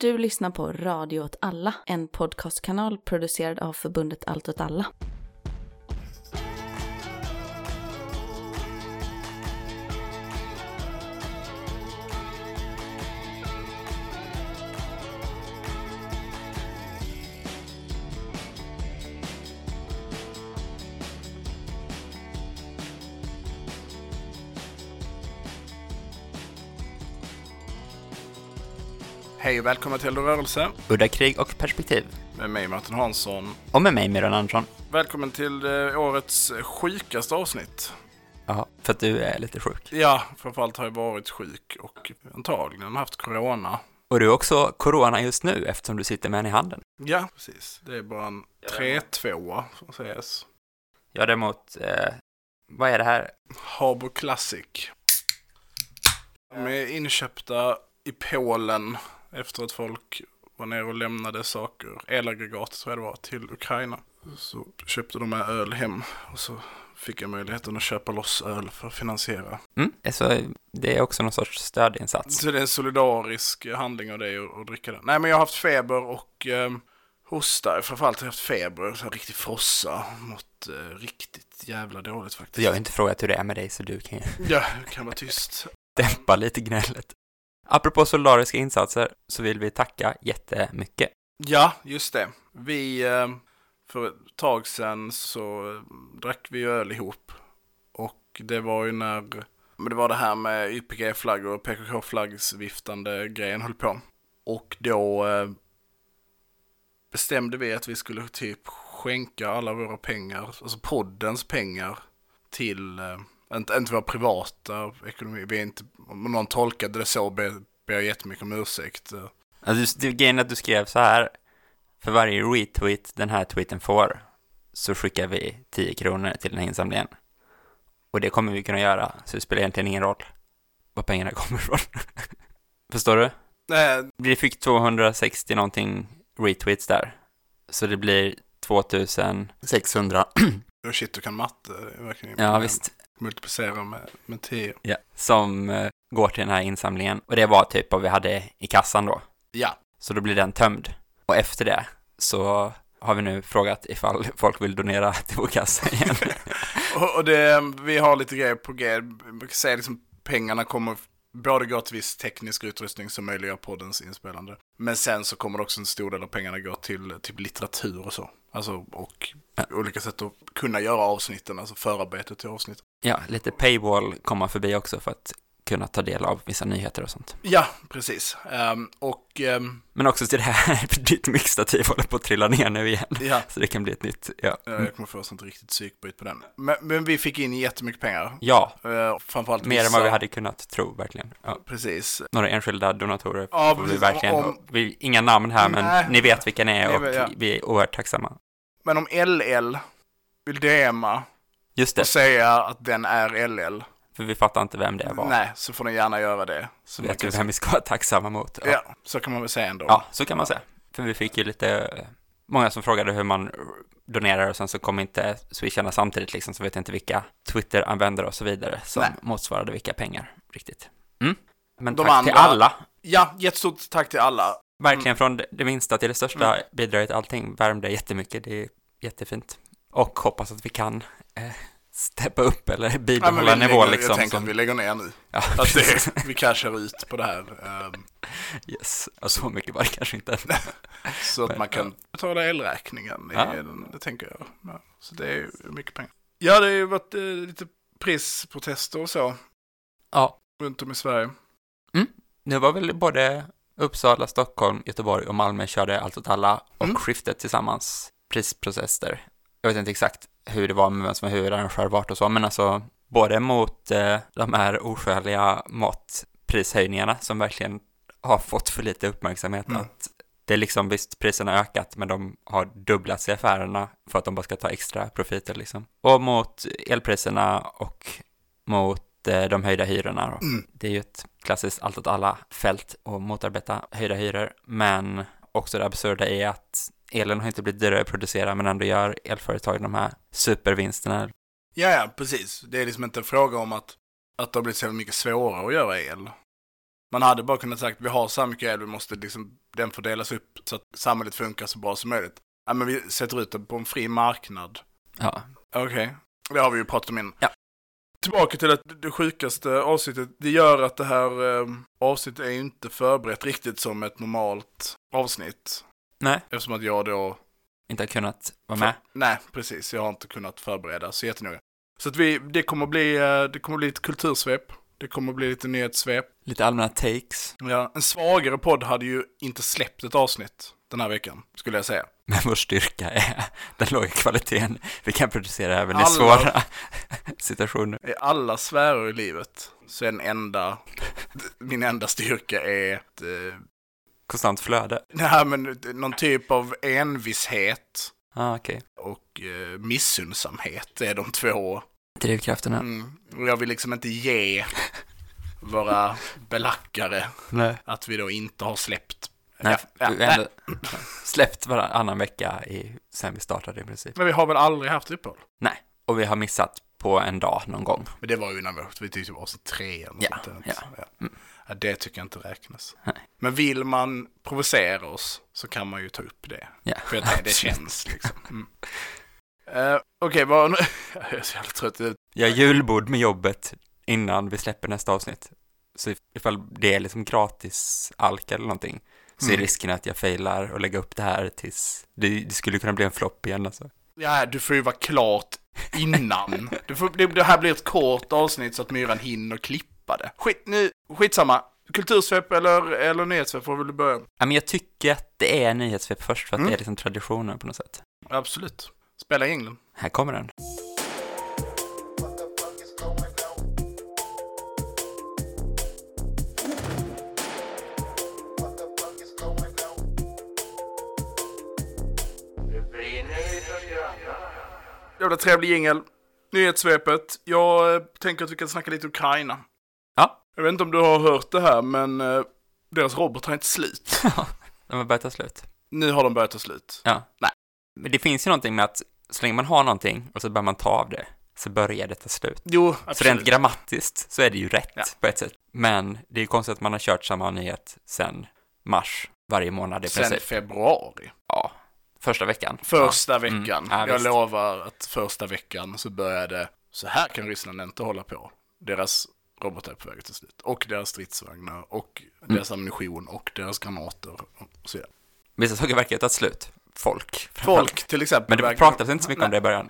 Du lyssnar på Radio åt alla, en podcastkanal producerad av förbundet Allt åt alla. Hej och välkomna till Eld rörelse Udda krig och perspektiv. med mig Martin Hansson. Och med mig Myran Andersson. Välkommen till eh, årets sjukaste avsnitt. Ja, för att du är lite sjuk. Ja, framförallt har jag varit sjuk och antagligen haft corona. Och du är också corona just nu eftersom du sitter med en i handen. Ja, precis. Det är bara en 3-2 som sägs. Jag däremot, eh, vad är det här? Habo Classic. De är inköpta i Polen efter att folk var nere och lämnade saker, elaggregat tror jag det var, till Ukraina. Så köpte de med öl hem och så fick jag möjligheten att köpa loss öl för att finansiera. Mm, alltså, det är också någon sorts stödinsats. Så det är en solidarisk handling av dig att, dricka den. Nej men jag har haft feber och eh, hosta. Framförallt har jag haft feber, så här riktig frossa. Mått eh, riktigt jävla dåligt faktiskt. Jag har inte frågat hur det är med dig så du kan ju Ja, kan vara tyst. dämpa lite gnället. Apropå solidariska insatser så vill vi tacka jättemycket. Ja, just det. Vi, eh, för ett tag sedan så drack vi ju öl ihop. Och det var ju när, men det var det här med YPG-flaggor och PKK-flaggsviftande grejen höll på. Och då eh, bestämde vi att vi skulle typ skänka alla våra pengar, alltså poddens pengar, till, eh, inte, inte vår privata ekonomi. Vi är inte, om någon tolkade det så ber, ber jag jättemycket om ursäkt. Alltså, grejen är att du skrev så här, för varje retweet den här tweeten får så skickar vi 10 kronor till den här insamlingen. Och det kommer vi kunna göra, så det spelar egentligen ingen roll var pengarna kommer ifrån. Förstår du? Nej, Vi fick 260 någonting retweets där. Så det blir 2600. Oh shit, du kan matte. Verkligen ja, visst. Multiplicera med, med 10. Ja. Som eh, går till den här insamlingen. Och det var typ vad vi hade i kassan då. Ja, Så då blir den tömd. Och efter det så har vi nu frågat ifall folk vill donera till vår kassa igen. och, och det, vi har lite grejer på G. Man kan säga liksom pengarna kommer både gå till viss teknisk utrustning som möjliggör poddens inspelande. Men sen så kommer också en stor del av pengarna gå till typ litteratur och så. Alltså och Ja. olika sätt att kunna göra avsnitten, alltså förarbetet till avsnitt. ja, lite paywall komma förbi också för att kunna ta del av vissa nyheter och sånt. Ja, precis. Ehm, och ehm, Men också till det här, ditt mixtativ håller på att trilla ner nu igen. ja, Så det kan bli ett nytt, ja. jag kommer få sånt riktigt psykbryt på den. Men, men vi fick in jättemycket pengar. Ja, Uh, framförallt mer än vissa- vad vi hade kunnat tro, verkligen. Ja. Precis. Några enskilda donatorer Ja, vi verkligen, Om- vi, inga namn här, men Nej. ni vet vilka ni är och ja. vi är oerhört tacksamma. Men om LL vill DMa Just det, och säga att den är LL, för vi fattar inte vem det var. nej, så får ni gärna göra det. Så, vet vi kan, vem vi ska vara tacksamma mot. Ja. ja, så kan man väl säga ändå. ja, så kan man säga. För vi fick ju lite, eh, många som frågade hur man donerar och sen så kom inte swisharna samtidigt liksom, så vet jag inte vilka Twitter-användare och så vidare som Nej. motsvarade vilka pengar riktigt. Mm. Men De tack till andra- alla, Ja, jättestort tack till alla. verkligen från det- det minsta till det största Mm. bidraget, allting värmde jättemycket, det är jättefint. Och hoppas att vi kan eh, steppa upp eller Ja, bibehålla vi nivå lägger, liksom. Jag tänker som- att vi lägger ner nu. ja, Att det, vi cashar ut på det här. ehm, Yes, så mycket var det kanske inte. så att Men, man kan betala elräkningen. Ja. den, det tänker jag. Ja, så det är ju mycket pengar. Ja, det har ju varit eh, lite prisprotester och så Ja, runt om i Sverige. Nu var väl både Uppsala, Stockholm, Göteborg och Malmö körde Allt åt alla och Mm. skiftet tillsammans prisprocesser. Jag vet inte exakt hur det var med vem som var huvudarrangör vart och så, men alltså både mot eh, de här oskäliga matprishöjningarna som verkligen har fått för lite uppmärksamhet Mm. att det är liksom visst priserna har ökat men de har dubblats i affärerna för att de bara ska ta extra profiter liksom. Och mot elpriserna och mot eh, de höjda hyrorna. Mm. Det är ju ett klassiskt allt åt alla fält att motarbeta höjda hyror, men också det absurda är att elen har inte blivit dyrare att producera, men ändå gör elföretag de här supervinsterna. Ja, ja, precis. Det är liksom inte en fråga om att, att det har blivit så mycket svårare att göra el. Man hade bara kunnat sagt vi har så här mycket el, vi måste liksom, den fördelas upp så att samhället funkar så bra som möjligt. Ja, men vi sätter ut det på en fri marknad. Ja, Okej, det har vi ju pratat om innan. Ja. Tillbaka till att det sjukaste avsnittet. Det gör att det här eh, avsnittet är inte förberett riktigt som ett normalt avsnitt. Nej, Eftersom att jag då... inte har kunnat vara med. Nej, precis. Jag har inte kunnat förbereda så jättenoga. Så att vi, det kommer bli, eh, det kommer bli ett kultursvep. Det kommer bli lite nyhetssvep. Lite allmänna takes. Ja, en svagare podd hade ju inte släppt ett avsnitt den här veckan, skulle jag säga. Men vår styrka är den låga kvaliteten vi kan producera även i Alla- svåra situationer. I alla sfärer i livet så är den enda, min enda styrka är att, eh, Konstant flöde. nej men någon typ av envishet Ja, ah, okej. och eh, missundsamhet är de två. Drivkrafterna. Mm. Och jag vill liksom inte ge våra belackare Nej. att vi då inte har släppt. Nej, Ja, har ändå släppt varannan vecka i, sen vi startade i princip. Men vi har väl aldrig haft uppehåll? Nej, och vi har missat på en dag någon gång. Men det var ju när vi, vi tyckte det var så tre eller Ja, sånt ja. Ja. Ja, det tycker jag inte räknas. Nej. Men vill man provocera oss så kan man ju ta upp det. Ja. För tänker, det känns liksom. Mm. Uh, Okej, vad... jag är så jävla trött. Jag julbord med jobbet innan vi släpper nästa avsnitt. Så ifall det är liksom gratis alk eller någonting så är Mm. risken att jag failar och lägga upp det här tills det, det skulle kunna bli en flopp igen alltså. Ja, du får ju vara klart innan. Du får, det, det här blir ett kort avsnitt så att myran hinner klippa det. Skit, nu, skitsamma. Kultursvep eller, eller nyhetssvep får väl börja. Ja, men jag tycker att det är nyhetssvep först för att Mm. det är liksom traditionen på något sätt. Absolut. Spela England. Här kommer den. Jävla trevlig jingel. Nyhetssvepet. Jag eh, tänker att vi kan snacka lite Ukraina. Ja. Jag vet inte om du har hört det här, men eh, deras robotar är inte slut. De har börjat ta slut. Nu har de börjat ta slut. Ja. Nej. Men det finns ju någonting med att så länge man har någonting och så börjar man ta av det så börjar det ta slut. Jo, Så rent absolut. grammatiskt så är det ju rätt Ja. på ett sätt. Men det är ju konstigt att man har kört samma nyhet sen mars varje månad i Sen princip. februari. Ja, första veckan. Första Ja. veckan. Mm. Ja, jag lovar att första veckan så började, så här kan Ryssland inte hålla på. Deras robotar är på väg till slut. Och deras stridsvagnar och Mm. deras ammunition och deras granater och så vidare. Vissa saker verkar ju ta slut. Folk. Folk till exempel. Men det pratades inte så mycket om Nej. det i början.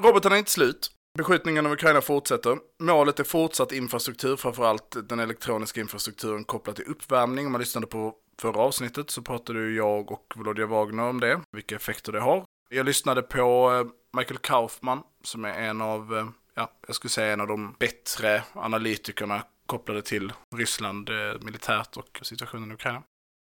Robotarna är inte slut. Beskjutningen av Ukraina fortsätter. Målet är fortsatt infrastruktur, framförallt den elektroniska infrastrukturen kopplat till uppvärmning. Om man lyssnade på förra avsnittet så pratade ju jag och Volodya Wagner om det, vilka effekter det har. Jag lyssnade på eh, Michael Kaufman, som är en av, eh, ja, jag skulle säga en av de bättre analytikerna kopplade till Ryssland eh, militärt och situationen i Ukraina.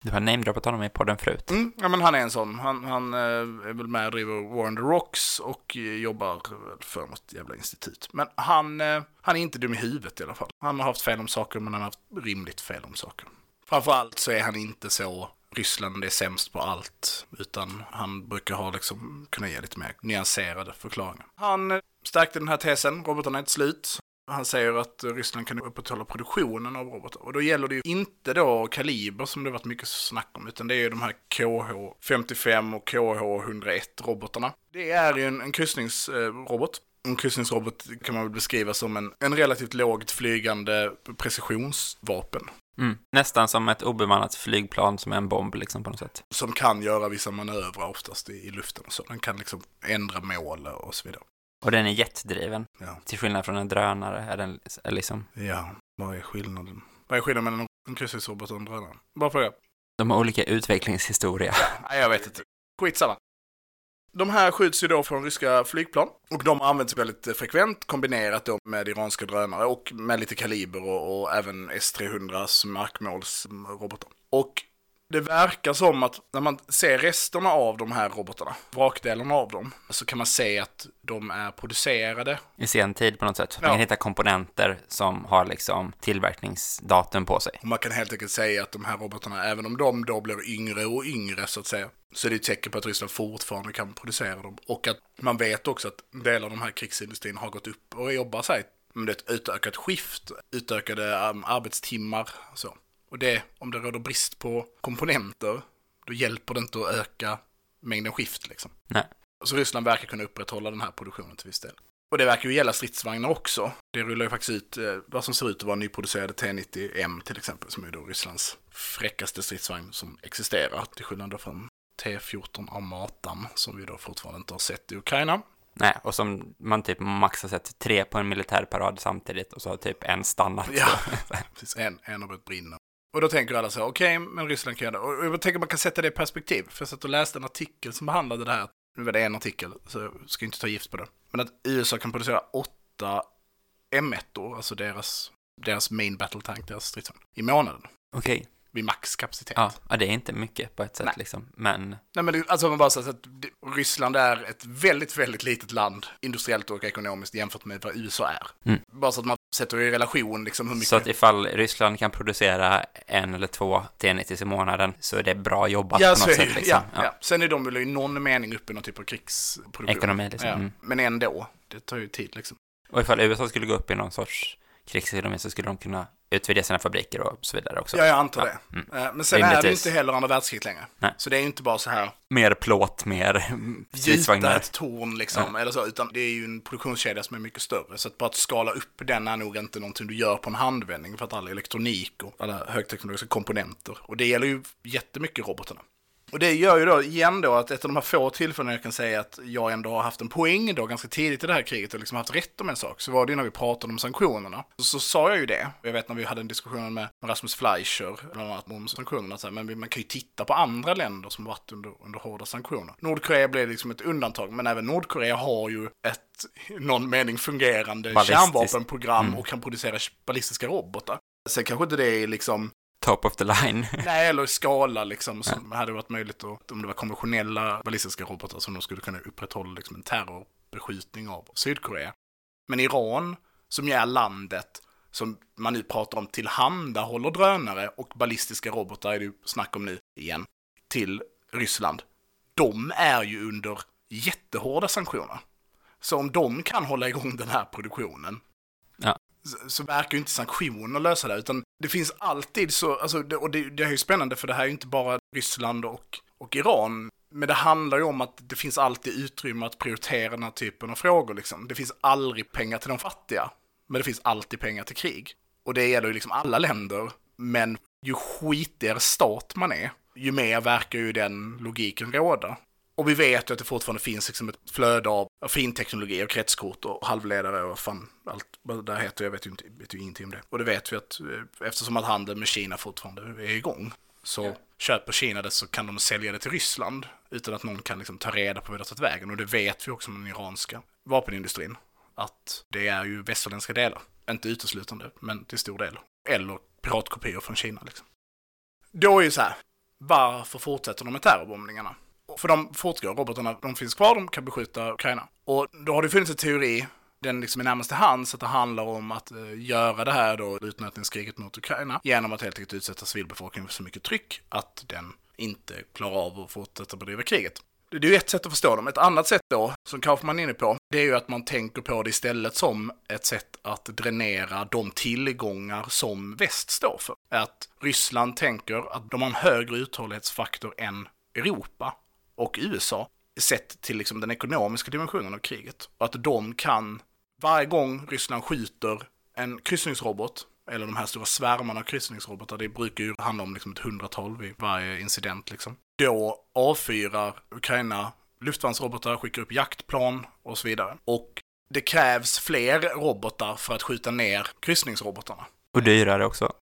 Du har namedroppat honom i podden förut. Mm, ja, men han är en sån. Han, han eh, är väl med och driver War on the Rocks och eh, jobbar för något jävla institut. Men han, han är inte dum i huvudet i alla fall. Han har haft fel om saker, men han har haft rimligt fel om saker. Framförallt så är han inte så Ryssland är sämst på allt, utan han brukar ha liksom, kunna ge lite mer nyanserade förklaringar. Han stärkte den här tesen, robotarna är inte slut. Han säger att Ryssland kan upprätthålla produktionen av robotar. Och då gäller det ju inte då kaliber som det varit mycket snack om, utan det är ju de här KH-55 och KH-101 robotarna. Det är ju en, en kryssningsrobot. En kryssningsrobot kan man väl beskriva som en, en relativt lågt flygande precisionsvapen. Mm. Nästan som ett obemannat flygplan som är en bomb liksom på något sätt. Som kan göra vissa manövrar oftast i, i luften och så. Den kan liksom ändra mål och så vidare. Och den är jetdriven. Ja. Till skillnad från en drönare är den är liksom, Ja, vad är skillnaden? Vad är skillnaden mellan en kryssningsrobot och en drönare? Bara fråga. de har olika utvecklingshistoria. Nej, jag vet inte. Skitsamma. De här skjuts ju då från ryska flygplan och de används väldigt eh, frekvent kombinerat då med iranska drönare och med lite kaliber och, och även S-300s markmålsrobotar. Och det verkar som att när man ser resterna av de här robotarna, vrakdelarna av dem, så kan man se att de är producerade. I sen tid på något sätt. Man Ja. kan hitta komponenter som har liksom tillverkningsdatum på sig. Och man kan helt enkelt säga att de här robotarna, även om de då blir yngre och yngre så att säga, så är det ett tecken på att Ryssland fortfarande kan producera dem. Och att man vet också att delar av de här krigsindustrin har gått upp och jobbar sig med ett utökat skift, utökade um, arbetstimmar och så. Och det, om det råder brist på komponenter, då hjälper det inte att öka mängden skift liksom. Nej. Så Ryssland verkar kunna upprätthålla den här produktionen till viss del. Och det verkar ju gälla stridsvagnar också. Det rullar ju faktiskt ut eh, vad som ser ut att vara nyproducerade T90M till exempel, som är då Rysslands fräckaste stridsvagn som existerar, till skillnad från T14 Armatan, som vi då fortfarande inte har sett i Ukraina. Nej, och som man typ max har sett tre på en militärparad samtidigt och så har typ en stannat. Ja, precis. En, en har börjat brinna. Och då tänker alla så här, okej, okay, men Ryssland kan göra det. Och jag tänker man kan sätta det i perspektiv. För jag satt och läste en artikel som behandlade det här. Nu var det en artikel, så jag ska inte ta gift på det. Men att USA kan producera åtta M1, alltså deras, deras main battle tank, deras stridsvagn, i månaden. Okej. Okay. Vid maxkapacitet. Ja, ja, det är inte mycket på ett sätt Nej. liksom, men... Nej, men det, alltså man bara säger att Ryssland är ett väldigt, väldigt litet land, industriellt och ekonomiskt, jämfört med vad USA är. Mm. Bara så att man sätter i relation liksom hur mycket... Så att ifall Ryssland kan producera en eller två T90 i månaden så är det bra jobbat ja, på något sätt. Liksom. Ja, ja. Sen är de väl i någon mening uppe i någon typ av krigsproduktion. Ekonomi liksom. Ja. Mm. Men ändå, det tar ju tid liksom. Och ifall USA skulle gå upp i någon sorts krigsekonomi så skulle de kunna utvidga sina fabriker och så vidare också. Ja, jag antar Ja, det. mm. Eh, Men sen är det ju Rimligtvis. inte heller andra världskriget längre. Nej. Så det är ju inte bara så här Mer plåt, mer gjuta stridsvagnar. ett torn liksom, eller så, utan det är ju en produktionskedja som är mycket större. Så att bara att skala upp den är nog inte någonting du gör på en handvändning för att all elektronik och alla högteknologiska komponenter. Och det gäller ju jättemycket robotarna. Och det gör ju då igen då att ett av de här få tillfällena jag kan säga att jag ändå har haft en poäng då ganska tidigt i det här kriget och liksom haft rätt om en sak, så var det ju när vi pratade om sanktionerna. Så, så sa jag ju det. Jag vet när vi hade en diskussion med Rasmus Fleischer, bland annat om sanktionerna, så här, men man kan ju titta på andra länder som varit under, under hårda sanktioner. Nordkorea blev liksom ett undantag, men även Nordkorea har ju ett, någon mening, fungerande kärnvapenprogram Mm. och kan producera ballistiska robotar. Sen kanske inte det är liksom Top of the line. Nej, eller i skala liksom, som hade varit möjligt att, om det var konventionella ballistiska robotar som de skulle kunna upprätthålla liksom en terrorbeskjutning av Sydkorea. Men Iran, som ju är landet som man nu pratar om tillhandahåller drönare och ballistiska robotar, är det ju snack om nu igen, till Ryssland. De är ju under jättehårda sanktioner. Så om de kan hålla igång den här produktionen, Ja så, så verkar ju inte sanktioner lösa det, utan det finns alltid så, alltså, det, och det, det är ju spännande för det här är ju inte bara Ryssland och, och Iran, men det handlar ju om att det finns alltid utrymme att prioritera den här typen av frågor liksom. Det finns aldrig pengar till de fattiga, men det finns alltid pengar till krig. Och det gäller ju liksom alla länder, men ju skitigare stat man är, ju mer verkar ju den logiken råda. Och vi vet ju att det fortfarande finns liksom ett flöde av av finteknologi och kretskort och halvledare och fan allt vad det där heter. Jag vet ju, inte, vet ju ingenting om det. Och det vet vi att eh, eftersom att handeln med Kina fortfarande är igång så köper Kina det så kan de sälja det till Ryssland utan att någon kan liksom ta reda på hur det har tagit vägen. Och det vet vi också med den iranska vapenindustrin. Att det är ju västerländska delar. Inte uteslutande, men till stor del. Eller piratkopior från Kina liksom. Då är ju så här, varför fortsätter de med terrorbombningarna? För de fortgår, robotarna de finns kvar, de kan beskjuta Ukraina. Och då har det funnits en teori, den liksom är närmast till hands, att det handlar om att eh, göra det här då, utnötningskriget mot Ukraina, genom att helt enkelt utsätta civilbefolkningen för så mycket tryck att den inte klarar av att fortsätta bedriva kriget. Det är ju ett sätt att förstå dem. Ett annat sätt då, som Kaufman är inne på, det är ju att man tänker på det istället som ett sätt att dränera de tillgångar som väst står för. Att Ryssland tänker att de har en högre uthållighetsfaktor än Europa och USA sett till liksom den ekonomiska dimensionen av kriget. Och att de kan, varje gång Ryssland skjuter en kryssningsrobot, eller de här stora svärmarna av kryssningsrobotar, det brukar ju handla om liksom ett hundratal vid varje incident liksom. Då avfyrar Ukraina luftvärnsrobotar, skickar upp jaktplan och så vidare. Och det krävs fler robotar för att skjuta ner kryssningsrobotarna. Och dyrare också.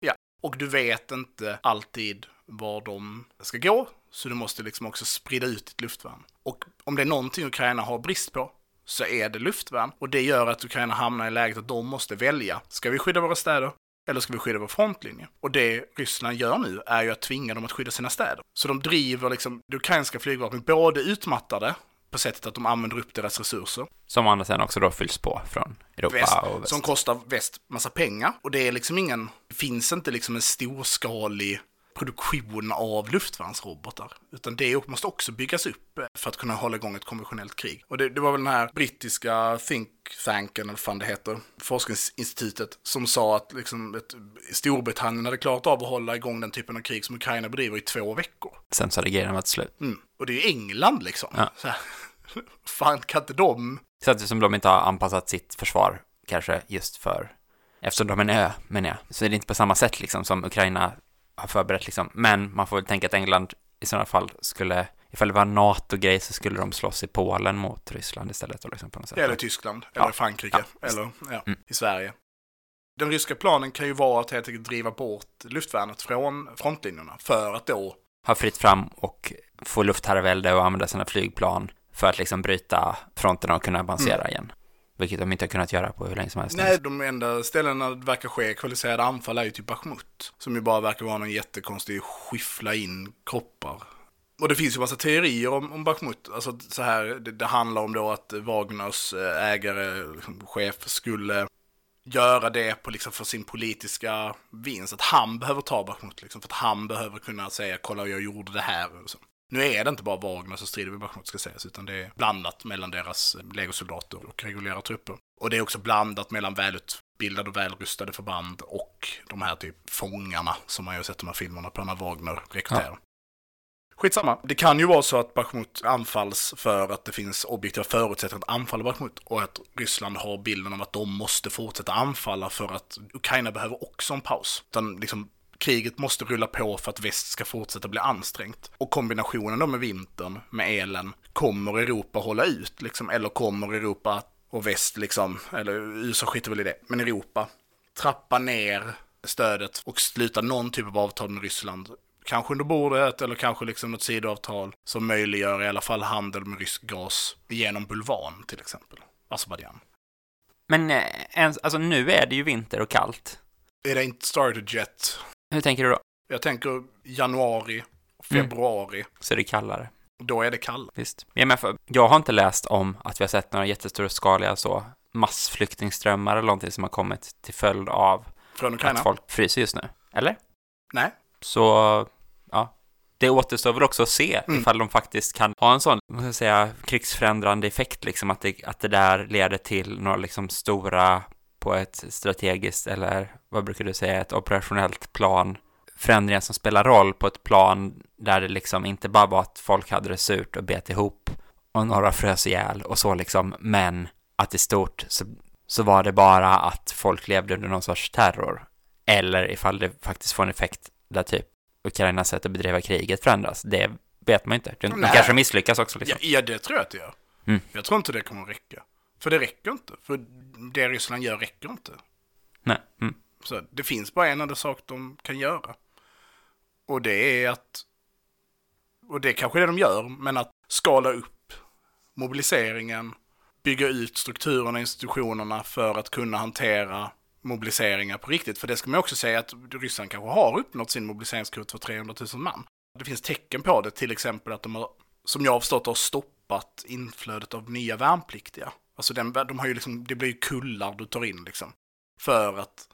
Och du vet inte alltid var de ska gå, så du måste liksom också sprida ut ditt luftvärn. Och om det är någonting Ukraina har brist på, så är det luftvärn. Och det gör att Ukraina hamnar i läget att de måste välja. Ska vi skydda våra städer? Eller ska vi skydda vår frontlinje? Och det Ryssland gör nu är ju att tvinga dem att skydda sina städer. Så de driver liksom det ukrainska flygvapnet både utmattade på sättet att de använder upp deras resurser, Som andra sen också då fylls på från Europa väst, och väst. som kostar väst massa pengar. Och det är liksom ingen, det finns inte liksom en storskalig produktion av luftvärnsrobotar. Utan det måste också byggas upp för att kunna hålla igång ett konventionellt krig. Och det, det var väl den här brittiska think tanken, eller vad fan det heter, forskningsinstitutet, som sa att liksom ett, Storbritannien hade klarat av att hålla igång den typen av krig som Ukraina bedriver i två veckor. Sen så hade grejerna varit slut. Mm. Och det är ju England liksom. Ja. Så här, fan, kan inte de... Samtidigt som de inte har anpassat sitt försvar, kanske just för, eftersom de är en ö, menar jag, så är det inte på samma sätt liksom som Ukraina har förberett liksom. Men man får väl tänka att England i sådana fall skulle, ifall det var NATO-grej så skulle de slåss i Polen mot Ryssland istället. Liksom, på något sätt. Eller Tyskland, eller Ja. Frankrike, Ja. eller ja, Mm. i Sverige. Den ryska planen kan ju vara att helt enkelt driva bort luftvärnet från frontlinjerna för att då har fritt fram och få luftherravälde och använda sina flygplan för att liksom bryta fronterna och kunna avancera igen. Vilket de inte har kunnat göra på hur länge som helst. Nej, de enda ställena det verkar ske kvalificerade anfall är ju typ Bachmut. Som ju bara verkar vara någon jättekonstig skyffla in kroppar. Och det finns ju massa teorier om, om Bachmut. Alltså så här, det, det handlar om då att Wagners eh, ägare, liksom, chef, skulle göra det på liksom för sin politiska vinst. Att han behöver ta Bachmut liksom. För att han behöver kunna säga kolla jag gjorde det här. Och så. Nu är det inte bara Wagner som strider vid Bachmut ska sägas, utan det är blandat mellan deras legosoldater och reguljära trupper. Och det är också blandat mellan välutbildade och välrustade förband och de här typ fångarna som man ju har sett de här filmerna på när Wagner rekryterar. Skitsamma. Det kan ju vara så att Bachmut anfalls för att det finns objektiva förutsättningar att anfalla Bachmut och att Ryssland har bilden av att de måste fortsätta anfalla för att Ukraina behöver också en paus. Utan liksom kriget måste rulla på för att väst ska fortsätta bli ansträngt. Och kombinationen då med vintern, med elen, kommer Europa hålla ut liksom? Eller kommer Europa och väst liksom, eller USA skiter väl i det, men Europa trappa ner stödet och sluta någon typ av avtal med Ryssland. Kanske under bordet eller kanske liksom något sidoavtal som möjliggör i alla fall handel med rysk gas genom Bulvan till exempel. Azerbajdzjan. Men eh, alltså nu är det ju vinter och kallt. Är det inte Starterjet? Hur tänker du då? Jag tänker januari, februari. Så är det kallare. Då är det kallt. Visst. Jag, menar, för, jag har inte läst om att vi har sett några jättestora skaliga så massflyktingströmmar eller någonting som har kommit till följd av Från Ukraina? att folk fryser just nu. Eller? Nej. Så, ja. Det återstår väl också att se Mm. ifall de faktiskt kan ha en sån, vad ska jag säga, krigsförändrande effekt, liksom att det, att det där leder till några liksom stora, på ett strategiskt eller vad brukar du säga, ett operationellt plan, förändringar som spelar roll på ett plan där det liksom inte bara var att folk hade det surt och bet ihop och några frös ihjäl och så liksom, men att i stort så, så var det bara att folk levde under någon sorts terror. Eller ifall det faktiskt får en effekt där typ Ukrainas sätt att bedriva kriget förändras. Det vet man inte. De, kanske misslyckas också liksom. Ja, ja, det tror jag att det gör. Mm. Jag tror inte det kommer att räcka. För det räcker inte. För det Ryssland gör räcker inte. Nej. Mm. Så det finns bara en enda sak de kan göra. Och det är att, och det är kanske det de gör, men att skala upp mobiliseringen, bygga ut strukturerna och institutionerna för att kunna hantera mobiliseringar på riktigt. För det ska man också säga att Ryssland kanske har uppnått sin mobiliseringskvot för 300 000 man. Det finns tecken på det, till exempel att de har, som jag har förstått, har stoppat inflödet av nya värnpliktiga. Alltså den, de har ju liksom, det blir ju kullar du tar in liksom. För att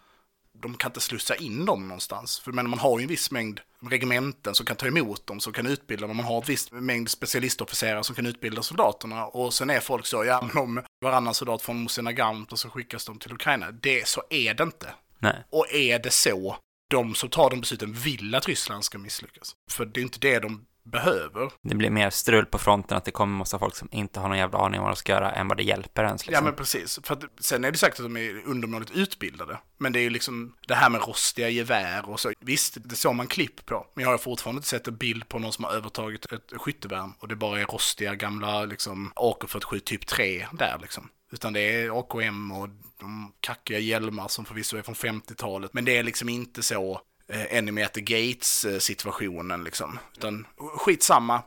de kan inte slussa in dem någonstans. För men man har ju en viss mängd regementen som kan ta emot dem, som kan utbilda dem. Man har en viss mängd specialistofficerare som kan utbilda soldaterna. Och sen är folk så, ja men om varannan soldat från Mosinagant och så skickas de till Ukraina. Det, så är det inte. Nej. Och är det så, de som tar de besluten vill att Ryssland ska misslyckas. För det är inte det de behöver. Det blir mer strul på fronten att det kommer massa folk som inte har någon jävla aning om vad de ska göra än vad det hjälper ens. Liksom. Ja men precis. För att, sen är det sagt att de är undermåligt utbildade. Men det är ju liksom det här med rostiga gevär och så. Visst, det såg man klipp på. Men jag har fortfarande inte sett en bild på någon som har övertagit ett skyttevärn. Och det bara är rostiga gamla liksom AK47 typ 3 där liksom. Utan det är AKM och de kackiga hjälmar som förvisso är från 50-talet. Men det är liksom inte så Enemy at the Gates eh, situationen liksom. Utan skitsamma.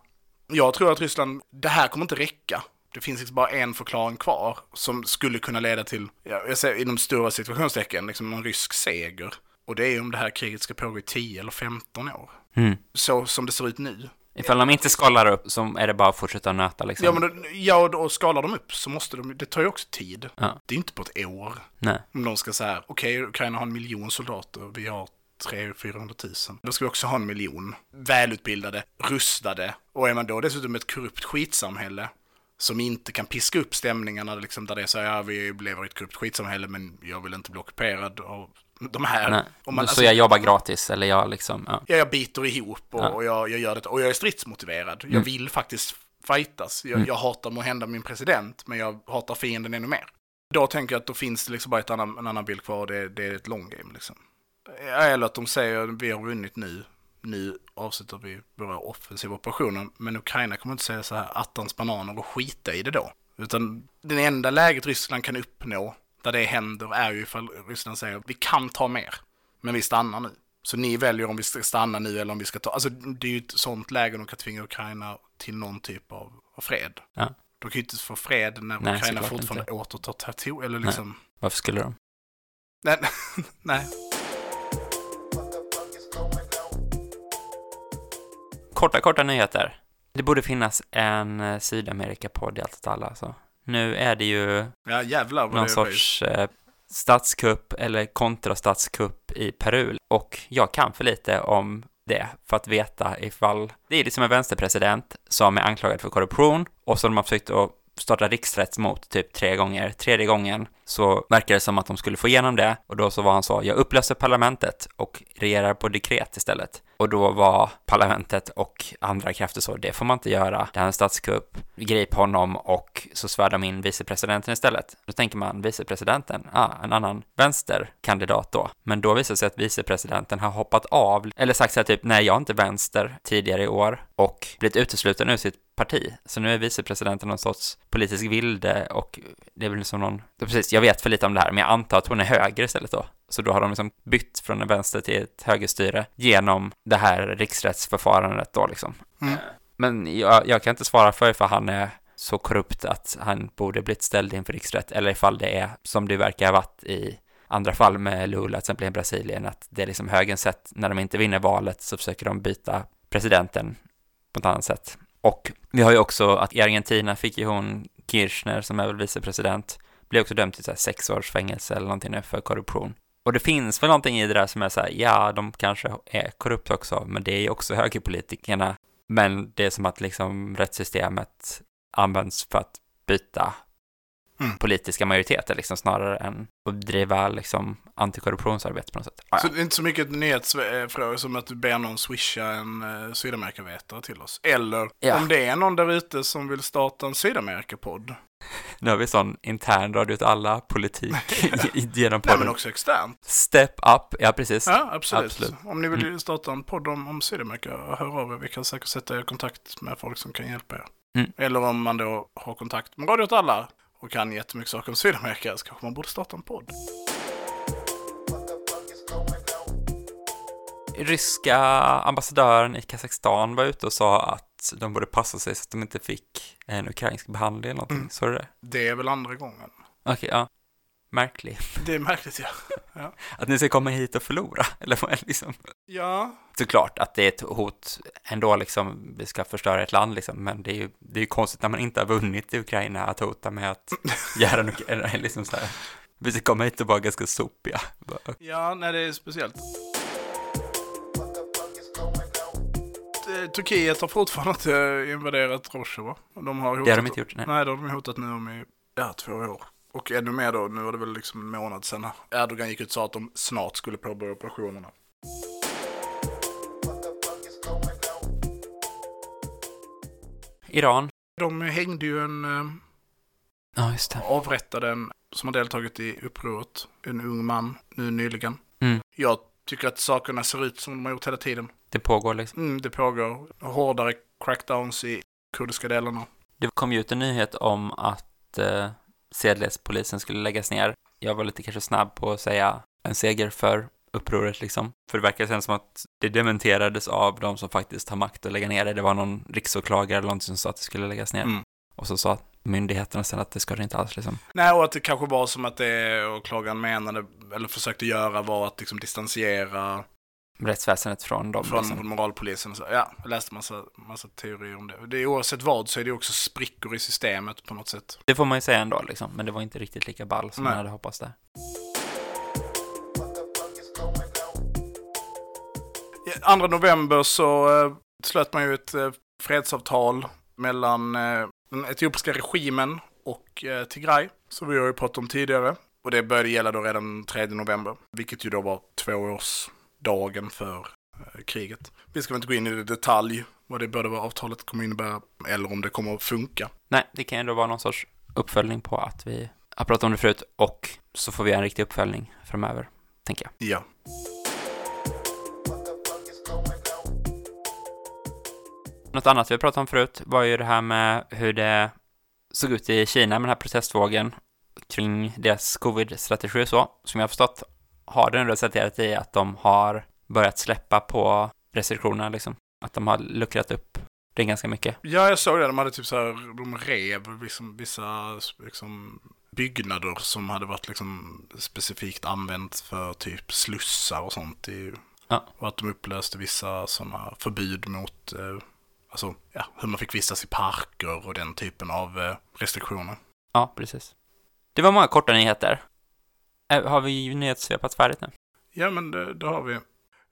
Jag tror att Ryssland, det här kommer inte räcka. Det finns liksom bara en förklaring kvar som skulle kunna leda till, ja, jag säger inom stora situationstecken, liksom en rysk seger. Och det är om det här kriget ska pågå i 10 eller 15 år. Mm. Så som det ser ut nu. Ifall de inte skalar upp så är det bara att fortsätta nöta liksom. Ja, men då, ja, och då skalar de upp så måste de, det tar ju också tid. Ja. Det är inte på ett år. Nej. Om de ska säga, okej, Ukraina har en miljon soldater, vi har 300 000. Då ska vi också ha en miljon. Välutbildade, rustade. Och är man då dessutom ett korrupt skitsamhälle som inte kan piska upp stämningarna liksom, där det är så här, ja vi lever i ett korrupt skitsamhälle men jag vill inte bli ockuperad av de här. Nej. Man, så alltså, jag jobbar gratis, eller jag liksom, ja. ja, jag biter ihop och, Ja. och jag, jag gör det. Och jag är stridsmotiverad. Jag Mm. vill faktiskt fightas. Jag, Mm. jag hatar må hända min president, men jag hatar fienden ännu mer. Då tänker jag att då finns det liksom bara ett annan, en annan bild kvar och det, det är ett long game liksom. Eller att de säger vi har vunnit nu, nu avslutar vi våra offensiva operationer, men Ukraina kommer inte säga så här attans bananer och skita i det då. Utan det enda läget Ryssland kan uppnå där det händer är ju ifall Ryssland säger vi kan ta mer, men vi stannar nu. Så ni väljer om vi ska stanna nu eller om vi ska ta, alltså det är ju ett sånt läge de kan tvinga Ukraina till någon typ av, av fred. Ja. De kan ju inte få fred när Nej, Ukraina fortfarande återtar territorium, eller Nej. liksom, Varför skulle de? nej, nej. Korta, korta nyheter. Det borde finnas en eh, Sydamerika-podd i allt åt alla, alltså. Nu är det ju Ja jävlar någon sorts eh, statskupp eller kontrastatskupp i Peru. Och jag kan för lite om det för att veta ifall det är liksom en vänsterpresident som är anklagad för korruption och som de har försökt att starta riksrätt mot typ tre gånger. Tredje gången så verkar det som att de skulle få igenom det och då så var han så, jag upplöser parlamentet och regerar på dekret istället. Och då var parlamentet och andra krafter så, det får man inte göra. Det här är en statskupp, grip honom och så svär de in vicepresidenten istället. Då tänker man, vicepresidenten, ah, en annan vänsterkandidat då. Men då visar det sig att vicepresidenten har hoppat av, eller sagt så här typ, nej jag är inte vänster tidigare i år och blivit utesluten ur sitt parti. Så nu är vicepresidenten någon sorts politisk vilde och det är väl som någon, precis, jag vet för lite om det här, men jag antar att hon är höger istället då. Så då har de liksom bytt från en vänster till ett högerstyre genom det här riksrättsförfarandet då liksom. Mm. Men jag, jag kan inte svara för ifall han är så korrupt att han borde blivit ställd inför riksrätt eller ifall det är som det verkar ha varit i andra fall med Lula, till exempel i Brasilien, att det är liksom högerns sätt, när de inte vinner valet så försöker de byta presidenten på ett annat sätt. Och vi har ju också att i Argentina fick ju hon Kirchner, som är väl vicepresident, blev också dömd till så sex års fängelse eller någonting nu för korruption. Och det finns väl någonting i det där som är så här, ja, de kanske är korrupta också, men det är ju också högerpolitikerna. Men det är som att liksom rättssystemet används för att byta Mm. politiska majoriteter liksom snarare än att driva liksom antikorruptionsarbete på något sätt. Så det är inte så mycket nyhetsfrågor som att du ber någon swisha en uh, Sydamerikavetare till oss. Eller Ja. om det är någon där ute som vill starta en Sydamerikapodd. Nu har vi sån intern radio åt alla politik genom Nej, podden. men också externt. Step up, ja precis. Ja, absolut. Absolut. Om ni vill Mm. starta en podd om, om Sydamerika, hör av er. Vi kan säkert sätta er i kontakt med folk som kan hjälpa er. Mm. Eller om man då har kontakt med Radio åt alla och kan jättemycket saker om Sydamerika så kanske man borde starta en podd. Ryska ambassadören i Kazakstan var ute och sa att de borde passa sig så att de inte fick en ukrainsk behandling eller någonting. Mm. Såg du det? Det är väl andra gången. Okej, ja. Märklig. Det är märkligt ja. Att ni ska komma hit och förlora, eller vad är det liksom? Ja, Såklart att det är ett hot ändå liksom, vi ska förstöra ett land liksom, men det är ju, det är ju konstigt när man inte har vunnit i Ukraina att hota med att göra en liksom så här, vi ska komma hit och vara ganska sopiga. Ja, nej det är speciellt. Turkiet har fortfarande inte invaderat Rojava. De har hotat, Det har de inte gjort, nej. Nej, det har de hotat nu om i ja, två år. Och ännu mer då, nu var det väl liksom en månad sedan Erdogan gick ut och sa att de snart skulle påbörja operationerna. Iran. De hängde ju en, eh, Ja, just det. avrättade en som har deltagit i upproret, en ung man, nu nyligen. Mm. Jag tycker att sakerna ser ut som de har gjort hela tiden. Det pågår liksom. Mm, det pågår hårdare crackdowns i kurdiska delarna. Det kom ju ut en nyhet om att eh, sedlighetspolisen skulle läggas ner. Jag var lite kanske snabb på att säga en seger för upproret liksom. För det verkar sen som att det dementerades av de som faktiskt har makt att lägga ner det. Det var någon riksåklagare eller någonting som sa att det skulle läggas ner. Mm. Och så sa myndigheterna sen att det ska det inte alls liksom. Nej, och att det kanske var som att det åklagaren menade, eller försökte göra, var att liksom distansera Rättsväsendet från dem från liksom. moralpolisen. och Så, ja, jag läste massa, massa teorier om det. det är, oavsett vad så är det också sprickor i systemet på något sätt. Det får man ju säga ändå liksom. Men det var inte riktigt lika ball som Nej. man hade hoppats där. 2 november så eh, slöt man ju ett eh, fredsavtal mellan eh, den etiopiska regimen och eh, Tigray, som vi har ju pratat om tidigare. Och det började gälla då redan 3 november, vilket ju då var tvåårsdagen för eh, kriget. Vi ska väl inte gå in i detalj vad det både vad avtalet kommer innebära eller om det kommer att funka. Nej, det kan ju ändå vara någon sorts uppföljning på att vi har pratat om det förut och så får vi en riktig uppföljning framöver, tänker jag. Ja. Något annat vi har pratat om förut var ju det här med hur det såg ut i Kina med den här protestvågen kring deras covid-strategi och så. Som jag har förstått har den resulterat i att de har börjat släppa på restriktionerna liksom. Att de har luckrat upp det ganska mycket. Ja, jag såg det. De hade typ så här, de rev liksom, vissa liksom, byggnader som hade varit liksom specifikt använt för typ slussar och sånt. I, Ja. Och att de upplöste vissa sådana förbud mot, eh, alltså, ja, hur man fick vistas i parker och den typen av eh, restriktioner. Ja, precis. Det var många korta nyheter. Äh, Har vi nyhetssvepat färdigt nu? Ja, men det, det har vi.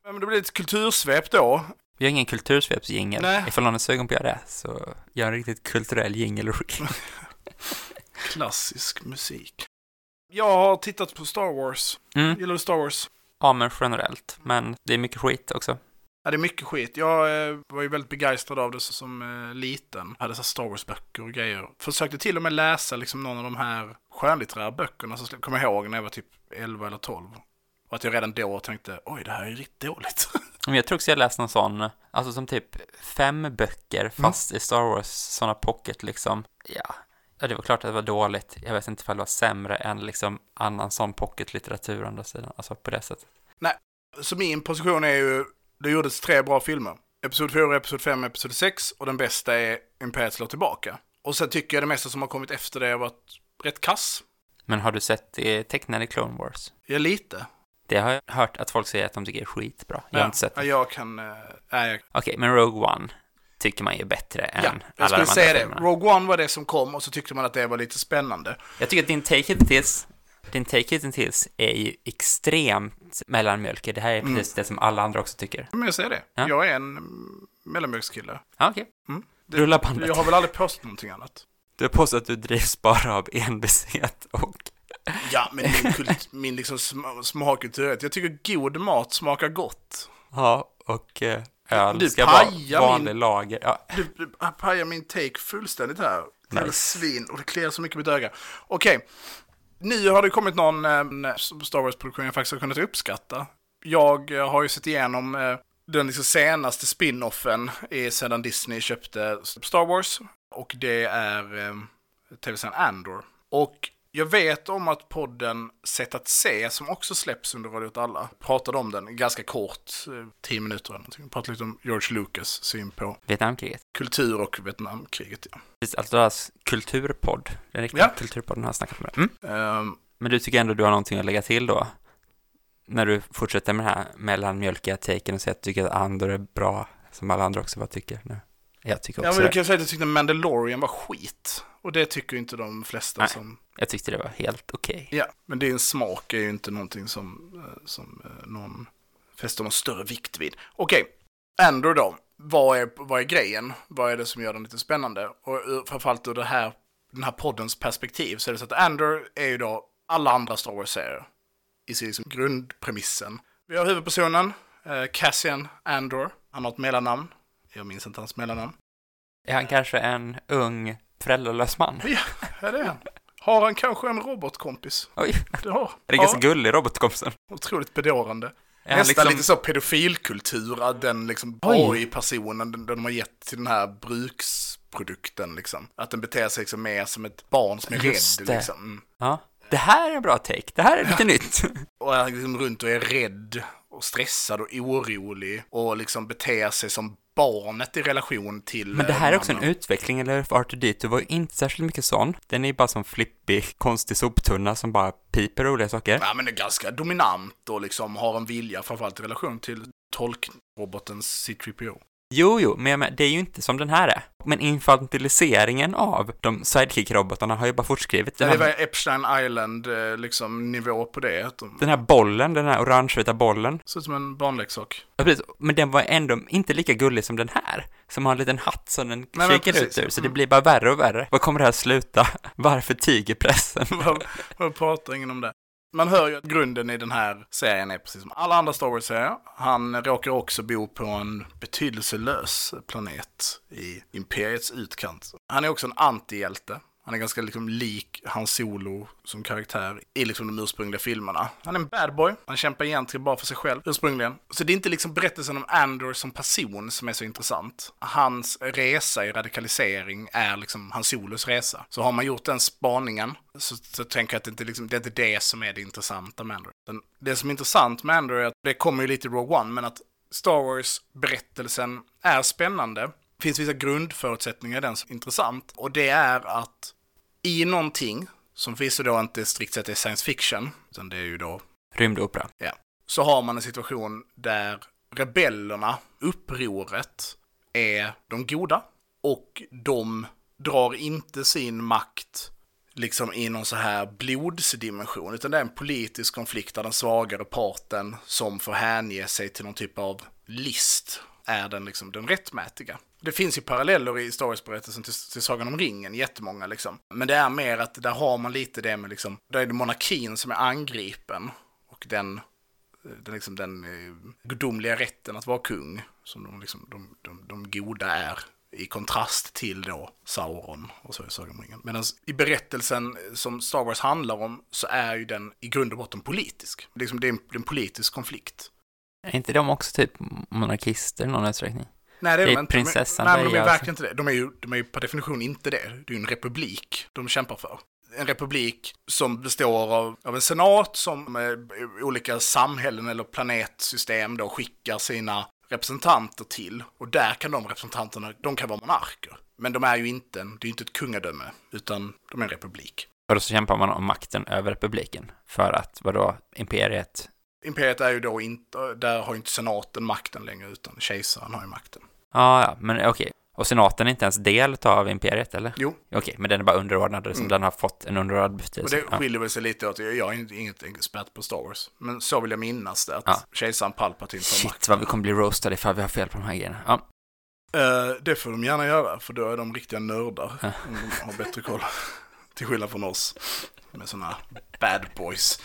Ja, men det blir ett kultursvep då. Vi har ingen kultursvepsjingel. Ifall någon är sugen på att göra det så gör en riktigt kulturell jingel. Klassisk musik. Jag har tittat på Star Wars. Mm. Gillar du Star Wars? Ja, men generellt. Men det är mycket skit också. Ja, det är mycket skit. Jag eh, var ju väldigt begeistrad av det som eh, liten. Hade så Star Wars-böcker och grejer. Försökte till och med läsa liksom någon av de här skönlitterära böckerna jag kommer ihåg när jag var typ 11 eller 12. Och att jag redan då tänkte, oj, det här är riktigt dåligt. Men jag tror också jag läst någon sån, alltså som typ fem böcker fast i Star Wars, såna pocket liksom. Ja, ja, det var klart att det var dåligt. Jag vet inte ifall det var sämre än liksom annan sån pocketlitteratur å andra sidan, alltså på det sättet. Så min position är ju, det gjordes tre bra filmer. Episod 4, Episod 5, Episod 6 och den bästa är Imperiet slår tillbaka. Och sen tycker jag det mesta som har kommit efter det har varit rätt kass. Men har du sett det tecknade Clone Wars? Ja, lite. Det har jag hört att folk säger att de tycker är skitbra. Jag har ja, inte sett ja, det. jag kan, eh, nej, jag Okej, men Rogue One tycker man ju är bättre än Ja, alla jag de skulle andra säga det. filmerna. Rogue One var det som kom och så tyckte man att det var lite spännande. Jag tycker att din take hittills, din take hittills är ju extremt mellanmjölkig. Det här är precis det som alla andra också tycker. Men jag säger det. Ja. Jag är en mm, mellanmjölkskille. Ja, okej. Mm. Rulla bandet. Jag har väl aldrig påstått någonting annat. Du har påstått att du drivs bara av envishet och... Ja, men min, kult, min liksom sm- smakkultur jag tycker god mat smakar gott. Ja, och eh, öl Du ska vara vanlig min- lager. Ja, Du, du pajar min take fullständigt här. Nice. svin. Och det kliar så mycket i mitt öga. Okej. Nu har det kommit någon eh, Star Wars-produktion jag faktiskt har kunnat uppskatta. Jag eh, har ju sett igenom eh, den liksom senaste spin-offen sedan Disney köpte Star Wars. Och det är eh, tv-serien Andor. Och jag vet om att podden Sätt att se, som också släpps under Radio åt alla, pratade om den ganska kort, eh, tio minuter eller någonting. Pratade lite om George Lucas syn på Vietnamkriget. kultur och Vietnamkriget. Ja. Precis, Alltså deras kulturpodd. Den riktiga Ja. kulturpodden har jag snackat med. Mm. Ehm, Men du tycker ändå du har någonting att lägga till då? När du fortsätter med den här mellanmjölkiga taken och säger att du tycker att Andor är bra, som alla andra också vad tycker nu. Jag tycker ja, också men du kan säga att jag tyckte Mandalorian var skit. Och det tycker inte de flesta Nej. som... Jag tyckte det var helt okej. Ja, men din smak är ju inte någonting som, eh, som eh, någon fäster någon större vikt vid. Okej, Andor då. Vad är, vad är grejen? Vad är det som gör den lite spännande? Och ur- framförallt ur det här, den här poddens perspektiv så är det så att Andor är ju då alla andra Star Wars-serier i sin liksom grundpremissen. Vi har huvudpersonen, eh, Cassian Andor. Han har ett mellannamn. Jag minns inte hans mellannamn. Är han kanske en ung föräldralös man? Ja, det är han. Har han kanske en robotkompis? Oj, Det har är det ganska ja, gullig robotkompisen? Otroligt bedårande. Är Nästan liksom- lite så pedofilkultur, att den liksom Oj. AI-personen den, den de har gett till den här bruksprodukten liksom. Att den beter sig liksom mer som ett barn som är Just rädd det. liksom. Mm. Ja, det här är en bra take. Det här är lite nytt. Och är liksom runt och är rädd och stressad och orolig och liksom beter sig som barnet i relation till Men det här är också en utveckling, eller hur? För Arthur Dito var ju inte särskilt mycket sån. Den är ju bara som flippig, konstig soptunna som bara piper roliga saker. Ja, men är ganska dominant och liksom har en vilja, framförallt i relation till tolkroboten C3PO. Jo, jo, men jag men, det är ju inte som den här är. Men infantiliseringen av de sidekick-robotarna har ju bara fortskridit. Den Det var här, Epstein Island, eh, liksom nivå på det. Att de den här bollen, den här orangevita bollen. ser ut som en barnleksak. Ja, precis. Men den var ändå inte lika gullig som den här, som har en liten hatt som den kikar precis. ut ur, så det Mm. blir bara värre och värre. Vad kommer det här sluta? Varför tiger pressen? Vad pratar ingen om det? Man hör ju att grunden i den här serien är precis som alla andra Star Wars-serier. Han råkar också bo på en betydelselös planet i Imperiets utkant. Han är också en antihjälte. Han är ganska liksom lik hans Solo som karaktär i liksom de ursprungliga filmerna. Han är en bad boy. Han kämpar egentligen bara för sig själv ursprungligen. Så det är inte liksom berättelsen om Andor som person som är så intressant. Hans resa i radikalisering är liksom hans Solos resa. Så har man gjort den spaningen så, så tänker jag att det inte, liksom, det är inte det som är det intressanta med Andor. Den, det som är intressant med Andor är att det kommer ju lite i Rogue One, men att Star Wars-berättelsen är spännande. Det finns vissa grundförutsättningar i den som är intressant. Och det är att i någonting, som förvisso då inte strikt sett är science fiction, utan det är ju då, Rymdopera. så har man en situation där rebellerna, upproret, är de goda. Och de drar inte sin makt liksom i någon så här blodsdimension, utan det är en politisk konflikt där den svagare parten som får hänge sig till någon typ av list är den, liksom, den rättmätiga. Det finns ju paralleller i Star Wars-berättelsen till, till Sagan om ringen, jättemånga liksom. Men det är mer att där har man lite det med liksom, där är det monarkin som är angripen och den, den, liksom, den eh, gudomliga rätten att vara kung, som de, liksom, de, de, de goda är i kontrast till då Sauron och så i Sagan om ringen. Medan i berättelsen som Star Wars handlar om så är ju den i grund och botten politisk. Liksom, det är en, det är en politisk konflikt. Är inte de också typ monarkister i någon utsträckning? Nej, det är Det är inte. prinsessan nej, men de är verkligen inte det. De är, ju, de är ju per definition inte det. Det är ju en republik de kämpar för. En republik som består av, av en senat som eh, olika samhällen eller planetsystem då skickar sina representanter till. Och där kan de representanterna, de kan vara monarker. Men de är ju inte, en- det är inte ett kungadöme, utan de är en republik. Och då så kämpar man om makten över republiken. För att, vadå, imperiet? Imperiet är ju då inte, där har ju inte senaten makten längre, utan kejsaren har ju makten. Ja, ja, men okej. Och senaten är inte ens del av imperiet, eller? Jo, Okej, men den är bara underordnad, som Mm. den har fått en underordnad Och betydelse. det Ja. skiljer väl sig lite åt. Jag är inget expert på Star Wars. Men så vill jag minnas det. Att Ja. kejsaren Palpatine tar. Shit, vad vi kommer bli roastade ifall vi har fel på de här grejerna. Ja. Eh, det får de gärna göra. För då är de riktiga nördar. Ja. Om de har bättre koll. Till skillnad från oss. Med sådana bad boys.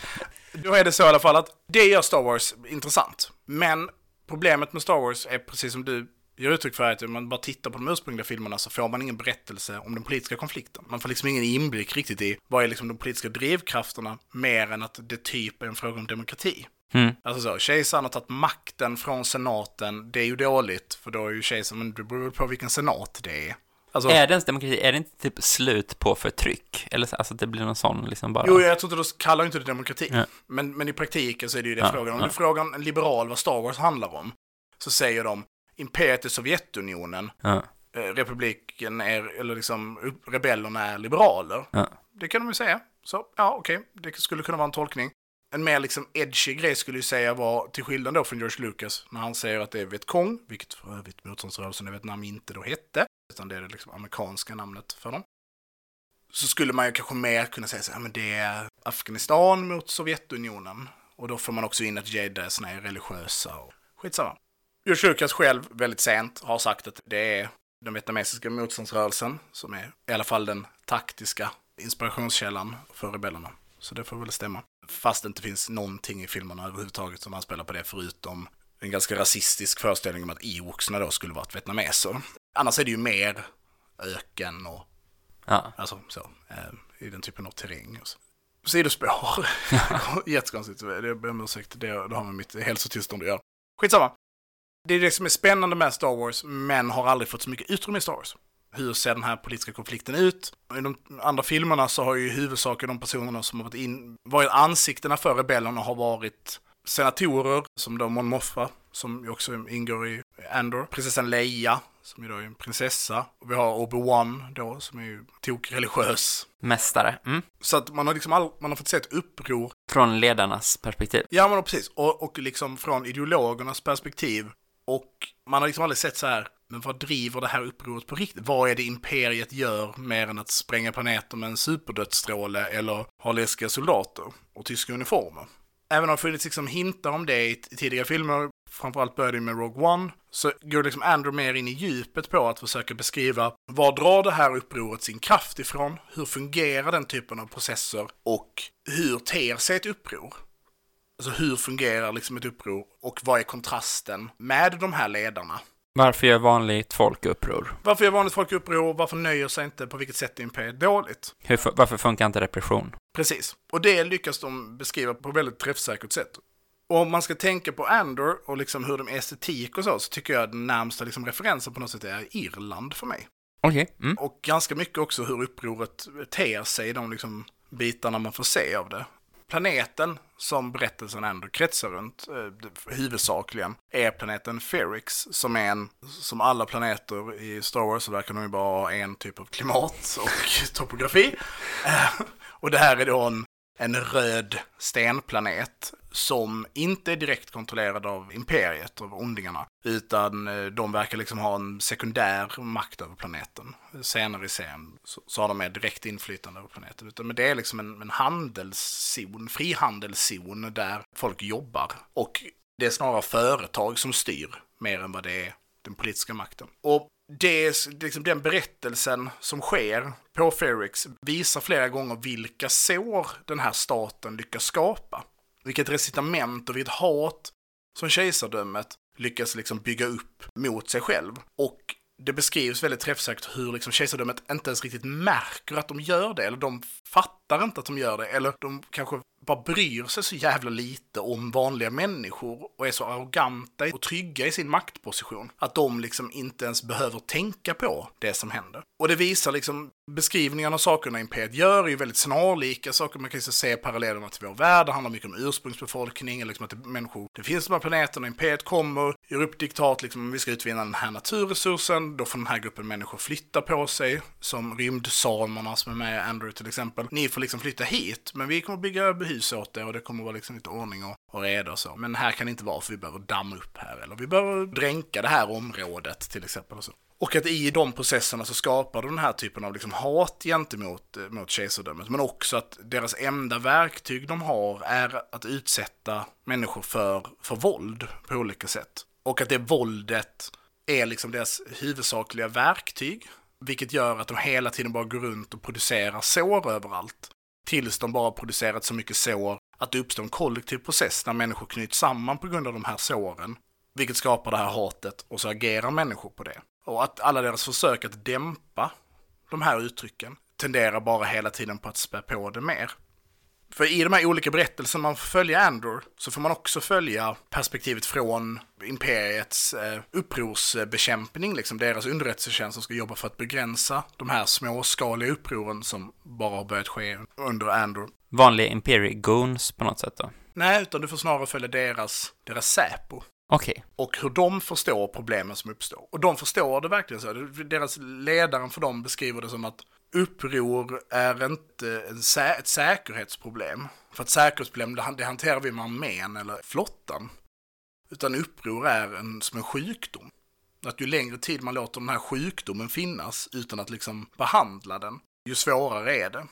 Då är det så i alla fall att det gör Star Wars intressant. Men problemet med Star Wars är precis som du ger uttryck för att om man bara tittar på de ursprungliga filmerna så får man ingen berättelse om den politiska konflikten. Man får liksom ingen inblick riktigt i vad är liksom de politiska drivkrafterna mer än att det typ är en fråga om demokrati. Mm. Alltså så, kejsaren har tagit makten från senaten, det är ju dåligt, för då är ju kejsaren, men det beror på vilken senat det är. Alltså, Är det ens demokrati? Är det inte typ slut på förtryck? Eller så- alltså att det blir någon sån liksom bara... Jo, jag tror inte de kallar inte det demokrati. Ja. Men, men i praktiken så är det ju det Ja, frågan. Om ja. du frågar en liberal vad Star Wars handlar om, så säger de imperiet är Sovjetunionen, Ja. eh, republiken är, eller liksom rebellerna är liberaler. Ja. Det kan de ju säga. Så, ja, okej, det skulle kunna vara en tolkning. En mer liksom edgy grej skulle ju säga var, till skillnad då från George Lucas, när han säger att det är Vietkong, vilket för övrigt motståndsrörelsen i Vietnam inte då hette, utan det är det liksom amerikanska namnet för dem. Så skulle man ju kanske mer kunna säga så här, men det är Afghanistan mot Sovjetunionen. Och då får man också in att jedisarna är religiösa och skitsamma. George Lucas själv, väldigt sent, har sagt att det är den vietnamesiska motståndsrörelsen som är i alla fall den taktiska inspirationskällan för rebellerna. Så det får väl stämma. Fast det inte finns någonting i filmerna överhuvudtaget som han spelar på det förutom en ganska rasistisk föreställning om att Ewoksna då skulle varit vietnameser. Annars är det ju mer öken och Ja. Alltså så, eh, i den typen av terräng. Och så. Sidospår. Jättekonstigt, det ber om ursäkt. Det, det har med mitt hälsotillstånd att göra. Skitsamma. Det är det som är spännande med Star Wars, men har aldrig fått så mycket utrymme i Star Wars. Hur ser den här politiska konflikten ut? I de andra filmerna så har ju i huvudsak de personerna som har varit, in, varit ansiktena för rebellerna har varit senatorer, som då Mon Mothma, som ju också ingår i Andor. Prinsessan Leia, som ju då är en prinsessa. Och vi har Obi-Wan då, som är ju tokreligiös. Mästare. Mm. Så att man har liksom all, man har fått se ett uppror. Från ledarnas perspektiv. Ja, men precis. Och, och liksom från ideologernas perspektiv. Och man har liksom aldrig sett så här men vad driver det här upproret på riktigt? Vad är det imperiet gör mer än att spränga planeter med en superdödsstråle eller ha läskiga soldater och tyska uniformer? Även om det har funnits liksom hintar om det i tidigare filmer, framförallt började med Rogue One, så går liksom Andrew mer in i djupet på att försöka beskriva var drar det här upproret sin kraft ifrån? Hur fungerar den typen av processer? Och hur ter sig ett uppror? Alltså hur fungerar liksom ett uppror och vad är kontrasten med de här ledarna? Varför gör vanligt folk uppror? Varför gör vanligt folk uppror? Varför nöjer sig inte? På vilket sätt är imperiet dåligt? Hur, varför funkar inte repression? Precis. Och det lyckas de beskriva på ett väldigt träffsäkert sätt. Och om man ska tänka på Andor och liksom hur de är estetik och så, så tycker jag den närmsta liksom referensen på något sätt är Irland för mig. Okej. Okay. Mm. Och ganska mycket också hur upproret ter sig, de liksom bitarna man får se av det. Planeten som berättelsen ändå kretsar runt, eh, huvudsakligen, är planeten Ferrix, som är en, som alla planeter i Star Wars, så verkar de ju bara ha en typ av klimat och topografi. Eh, och det här är då en, en röd stenplanet som inte är direkt kontrollerad av imperiet, av ondingarna, utan eh, de verkar liksom ha en sekundär makt över planeten. Senare i serien så, så har de mer direkt inflytande över planeten, utan men det är liksom en, en handelszon, frihandelszon där folk jobbar. Och det är snarare företag som styr mer än vad det är den politiska makten. Och det, liksom den berättelsen som sker på Ferrix visar flera gånger vilka sår den här staten lyckas skapa. Vilket recitament och vilket hat som kejsardömet lyckas liksom bygga upp mot sig själv. Och det beskrivs väldigt träffsäkert hur liksom kejsardömet inte ens riktigt märker att de gör det, eller de fattar inte att de gör det, eller de kanske bara bryr sig så jävla lite om vanliga människor och är så arroganta och trygga i sin maktposition att de liksom inte ens behöver tänka på det som händer. Och det visar liksom beskrivningarna av sakerna Imperiet gör är ju väldigt snarlika saker. Man kan ju se parallellerna till vår värld. Det handlar mycket om ursprungsbefolkning, liksom att det, människor, det finns de här planeterna, Imperiet kommer, gör upp diktat, liksom vi ska utvinna den här naturresursen, då får den här gruppen människor flytta på sig, som rymdsamerna som är med i Andrew till exempel. Ni får liksom flytta hit, men vi kommer bygga hus åt er och det kommer vara liksom lite ordning och, och reda och så. Men här kan det inte vara för vi behöver damma upp här, eller vi behöver dränka det här området till exempel och så. Och att i de processerna så skapar den här typen av liksom hat gentemot eh, mot kejsardömet. Men också att deras enda verktyg de har är att utsätta människor för, för våld på olika sätt. Och att det våldet är liksom deras huvudsakliga verktyg. Vilket gör att de hela tiden bara går runt och producerar sår överallt. Tills de bara producerat så mycket sår att det uppstår en kollektiv process när människor knyts samman på grund av de här såren. Vilket skapar det här hatet och så agerar människor på det. Och att alla deras försök att dämpa de här uttrycken tenderar bara hela tiden på att spä på det mer. För i de här olika berättelserna man får följa Andor så får man också följa perspektivet från imperiets eh, upprorsbekämpning, liksom deras underrättelsetjänst som ska jobba för att begränsa de här småskaliga upproren som bara har börjat ske under Andor. Vanliga Imperial Goons på något sätt då? Nej, utan du får snarare följa deras, deras Säpo. Okej. Okay. Och hur de förstår problemen som uppstår. Och de förstår det verkligen så. Deras ledaren för dem beskriver det som att uppror är inte en sä ett säkerhetsproblem. För att säkerhetsproblem, det hanterar vi med armén eller flottan. Utan uppror är en, som en sjukdom. Att ju längre tid man låter den här sjukdomen finnas utan att liksom behandla den, ju svårare är det.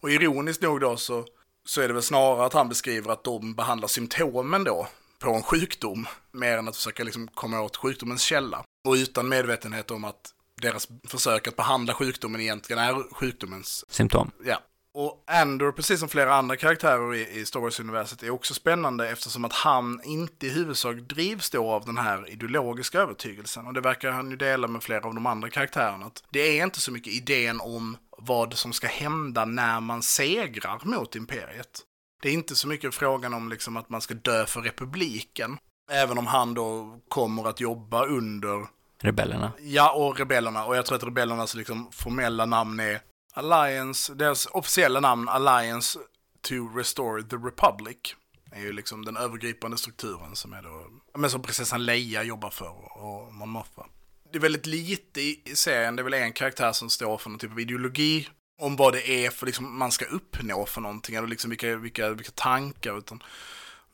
Och ironiskt nog då så, så är det väl snarare att han beskriver att de behandlar symptomen då på en sjukdom, mer än att försöka liksom komma åt sjukdomens källa. Och utan medvetenhet om att deras försök att behandla sjukdomen egentligen är sjukdomens symptom. Ja. Och Andor, precis som flera andra karaktärer i, i Star Wars-universet, är också spännande eftersom att han inte i huvudsak drivs då av den här ideologiska övertygelsen. Och det verkar han ju dela med flera av de andra karaktärerna. Att det är inte så mycket idén om vad som ska hända när man segrar mot imperiet. Det är inte så mycket frågan om liksom att man ska dö för republiken. Även om han då kommer att jobba under Rebellerna. Ja, och rebellerna. Och jag tror att rebellernas liksom formella namn är Alliance, deras officiella namn Alliance to Restore the Republic. är ju liksom den övergripande strukturen som är då, men som prinsessan Leia jobbar för och Mon Mothma. Det är väldigt lite i serien, det är väl en karaktär som står för någon typ av ideologi om vad det är för liksom man ska uppnå för någonting, eller liksom vilka, vilka, vilka tankar, utan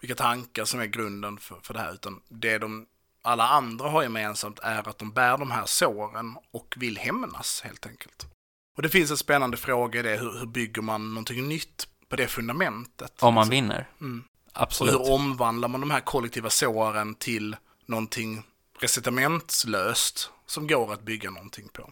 vilka tankar som är grunden för, för det här, utan det de alla andra har gemensamt är att de bär de här såren och vill hämnas helt enkelt. Och det finns en spännande fråga i det, hur, hur bygger man någonting nytt på det fundamentet? Om man Alltså, vinner. Mm. Och Absolut. hur omvandlar man de här kollektiva såren till någonting recitamentslöst som går att bygga någonting på?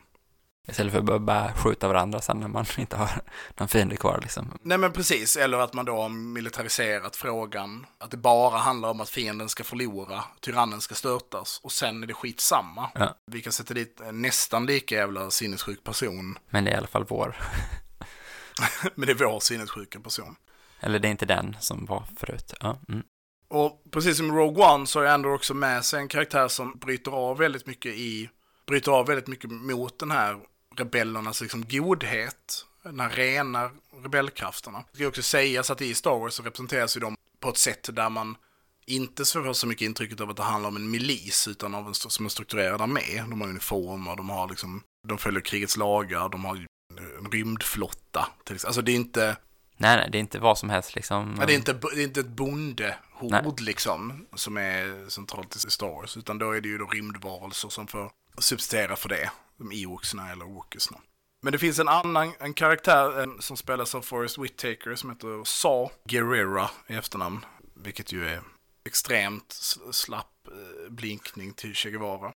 Istället för att bara- bara skjuta varandra sen när man inte har någon fiende kvar liksom. Nej men precis, eller att man då har militariserat frågan. Att det bara handlar om att fienden ska förlora, tyrannen ska störtas och sen är det skitsamma. Ja. Vi kan sätta dit nästan lika jävla sinnessjuk person, Men det är i alla fall vår. men det är vår sinnessjuka person. Eller det är inte den som var förut. Ja, mm. Och precis som Rogue One så har jag ändå också med sig en karaktär som bryter av väldigt mycket i, bryter av väldigt mycket mot den här rebellernas liksom godhet, den här rena rebellkrafterna. Det ska också sägas att i Star Wars så representeras ju de på ett sätt där man inte får så mycket intrycket av att det handlar om en milis utan av en som en strukturerad armé. De har uniformer, de har liksom, de följer krigets lagar, de har en rymdflotta. Till exempel. Alltså det är inte, Nej, nej, det är inte vad som helst liksom. Ja, det, är inte, det är inte ett bondehord Nej. liksom, som är centralt i Star Wars, utan då är det ju då rymdvarelser som får substituera för det, de Ewoksna eller Wookisna. Men det finns en annan en karaktär en, som spelas av Forrest Whitaker som heter Saw Guerrera i efternamn, vilket ju är extremt slapp eh, blinkning till Che Guevara.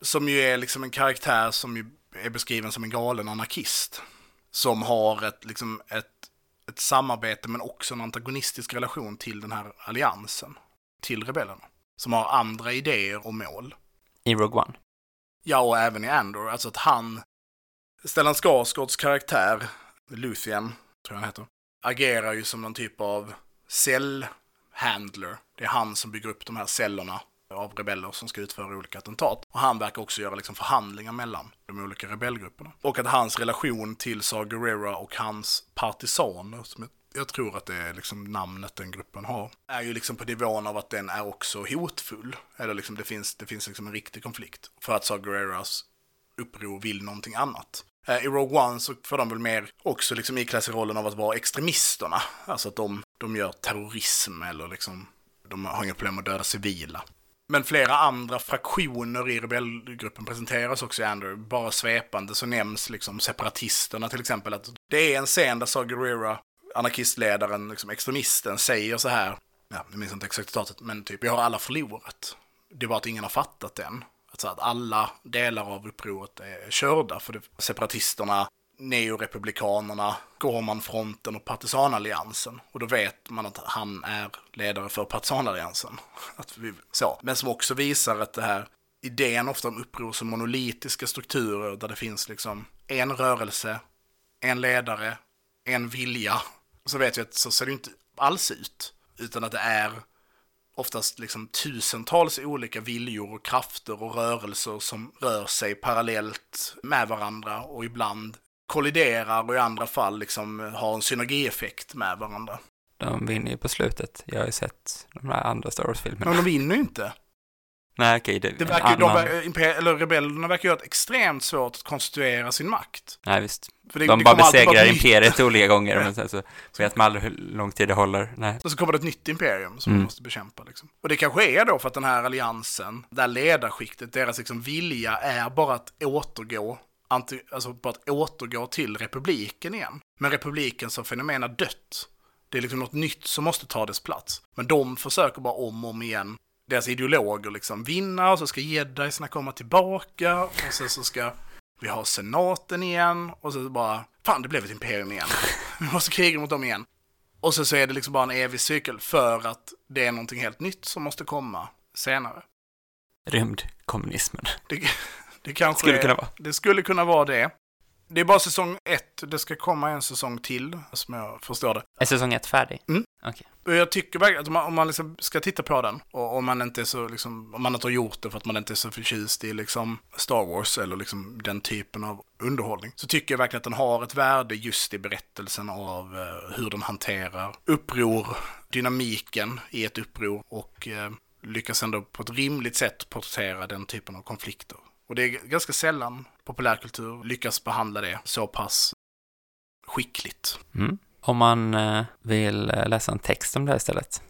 Som ju är liksom en karaktär som ju är beskriven som en galen anarkist. Som har ett, liksom ett ett samarbete men också en antagonistisk relation till den här alliansen. Till rebellerna. Som har andra idéer och mål. I Rogue One. Ja, och även i Andor. Alltså att han, Stellan Skarsgårds karaktär, Luthien, tror jag han heter, agerar ju som någon typ av cellhandler. Det är han som bygger upp de här cellerna av rebeller som ska utföra olika attentat. Och han verkar också göra liksom förhandlingar mellan de olika rebellgrupperna. Och att hans relation till Saw Gerrera och hans partisaner, som jag, jag tror att det är liksom namnet den gruppen har, är ju liksom på nivån av att den är också hotfull. Eller liksom det finns, det finns liksom en riktig konflikt. För att Saw Gerreras uppror vill någonting annat. Eh, I Rogue One så får de väl mer också liksom ikläda sig rollen av att vara extremisterna. Alltså att de, de gör terrorism eller liksom, de har inga problem att döda civila. Men flera andra fraktioner i rebellgruppen presenteras också i Andrew. Bara svepande så nämns liksom separatisterna till exempel. Att det är en scen där Saw Gerrera, anarkistledaren, liksom extremisten, säger så här. Ja, jag minns inte exakt citatet, men typ, vi har alla förlorat. Det är bara att ingen har fattat den. Alltså att alla delar av upproret är körda. För det, separatisterna, neorepublikanerna, Gorman-fronten och partisanalliansen. Och då vet man att han är ledare för partisanalliansen. Att vi, så. Men som också visar att det här idén ofta om uppror som monolitiska strukturer där det finns liksom en rörelse, en ledare, en vilja. Så vet vi att så ser det inte alls ut. Utan att det är oftast liksom tusentals olika viljor och krafter och rörelser som rör sig parallellt med varandra och ibland kolliderar och i andra fall liksom har en synergieffekt med varandra. De vinner ju på slutet. Jag har ju sett de här andra Star Wars-filmerna. Men de vinner ju inte. Nej, okej, det, Det verkar, de, ver- eller rebellerna verkar ju ha ett extremt svårt att konstruera sin makt. Nej, visst. För det, De det bara besegrar imperiet olika gånger, men sen så vet man aldrig hur lång tid det håller. Nej. Och så kommer det ett nytt imperium som Mm. man måste bekämpa. Liksom. Och det kanske är då för att den här alliansen, det här ledarskiktet, deras liksom vilja är bara att återgå, anti, alltså bara att återgå till republiken igen. Men republiken som fenomen är dött. Det är liksom något nytt som måste ta dess plats. Men de försöker bara om och om igen, deras ideologer liksom vinna och så ska jedisarna komma tillbaka och sen så ska vi ha senaten igen och så bara, fan det blev ett imperium igen. Vi måste kriga mot dem igen. Och så, så är det liksom bara en evig cykel för att det är någonting helt nytt som måste komma senare. Rymdkommunismen. Det, det kanske Skulle är, kunna vara. Det skulle kunna vara det. Det är bara säsong ett. Det ska komma en säsong till, som jag förstår det. Är säsong ett färdig? Mm. Okej. Och jag tycker verkligen att om man, om man liksom ska titta på den, och om man inte är så, liksom, om man inte har gjort det för att man inte är så förtjust i liksom Star Wars eller liksom den typen av underhållning, så tycker jag verkligen att den har ett värde just i berättelsen av eh, hur den hanterar uppror, dynamiken i ett uppror och eh, lyckas ändå på ett rimligt sätt porträttera den typen av konflikter. Och det är ganska sällan populärkultur lyckas behandla det så pass skickligt. Mm. Om man eh, vill eh, läsa en text om det istället,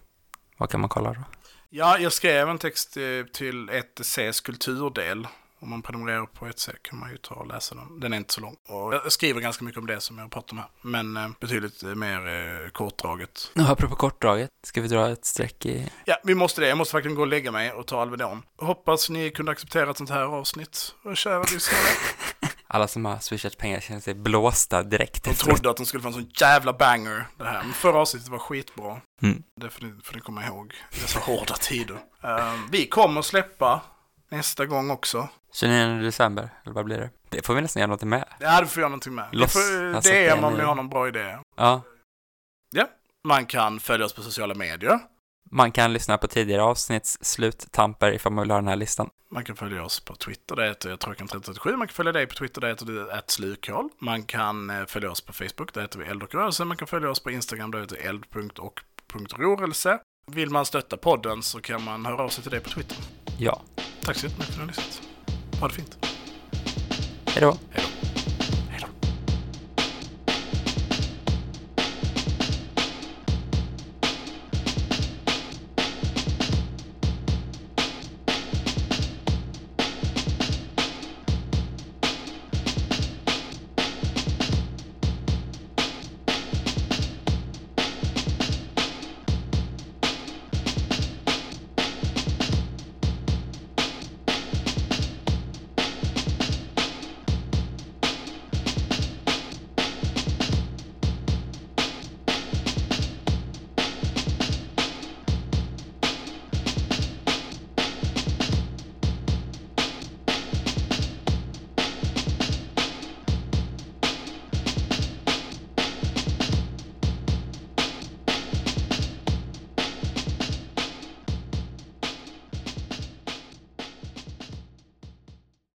vad kan man kolla då? Ja, jag skrev en text eh, till 1Cs kulturdel. Om man prenumererar på 1C kan man ju ta och läsa den. Den är inte så lång. Och jag skriver ganska mycket om det som jag har pratat om här. Men eh, betydligt eh, mer eh, kortdraget. Och apropå kortdraget, ska vi dra ett streck i... Ja, vi måste det. Jag måste verkligen gå och lägga mig och ta Alvedon. Hoppas ni kunde acceptera ett sånt här avsnitt. Och kära lyssnare. Alla som har swishat pengar känner sig blåsta direkt De trodde att de skulle få en sån jävla banger det här. Men förra avsnittet var skitbra. Mm. Det får ni, får ni komma ihåg. i Dessa hårda tider. Eh, vi kommer släppa nästa gång också. 29 december, eller vad blir det? Det får vi nästan göra något med. Ja, det får jag någonting med. Loss- får, alltså, det det är om nu. har någon bra idé. Ja. Man kan följa oss på sociala medier. Man kan lyssna på tidigare avsnitts sluttamper ifall man vill ha den här listan. Man kan följa oss på Twitter, det heter jag Trojkan337. Man kan följa dig på Twitter, det heter du @slukhål. Man kan eh, följa oss på Facebook, där heter vi Eld och rörelse. Man kan följa oss på Instagram, där heter vi eld.och.rörelse. Vill man stötta podden så kan man höra av sig till dig på Twitter. Ja. Tack så jättemycket för att ni har lyssnat. Ha det fint. Hej då. Hej då.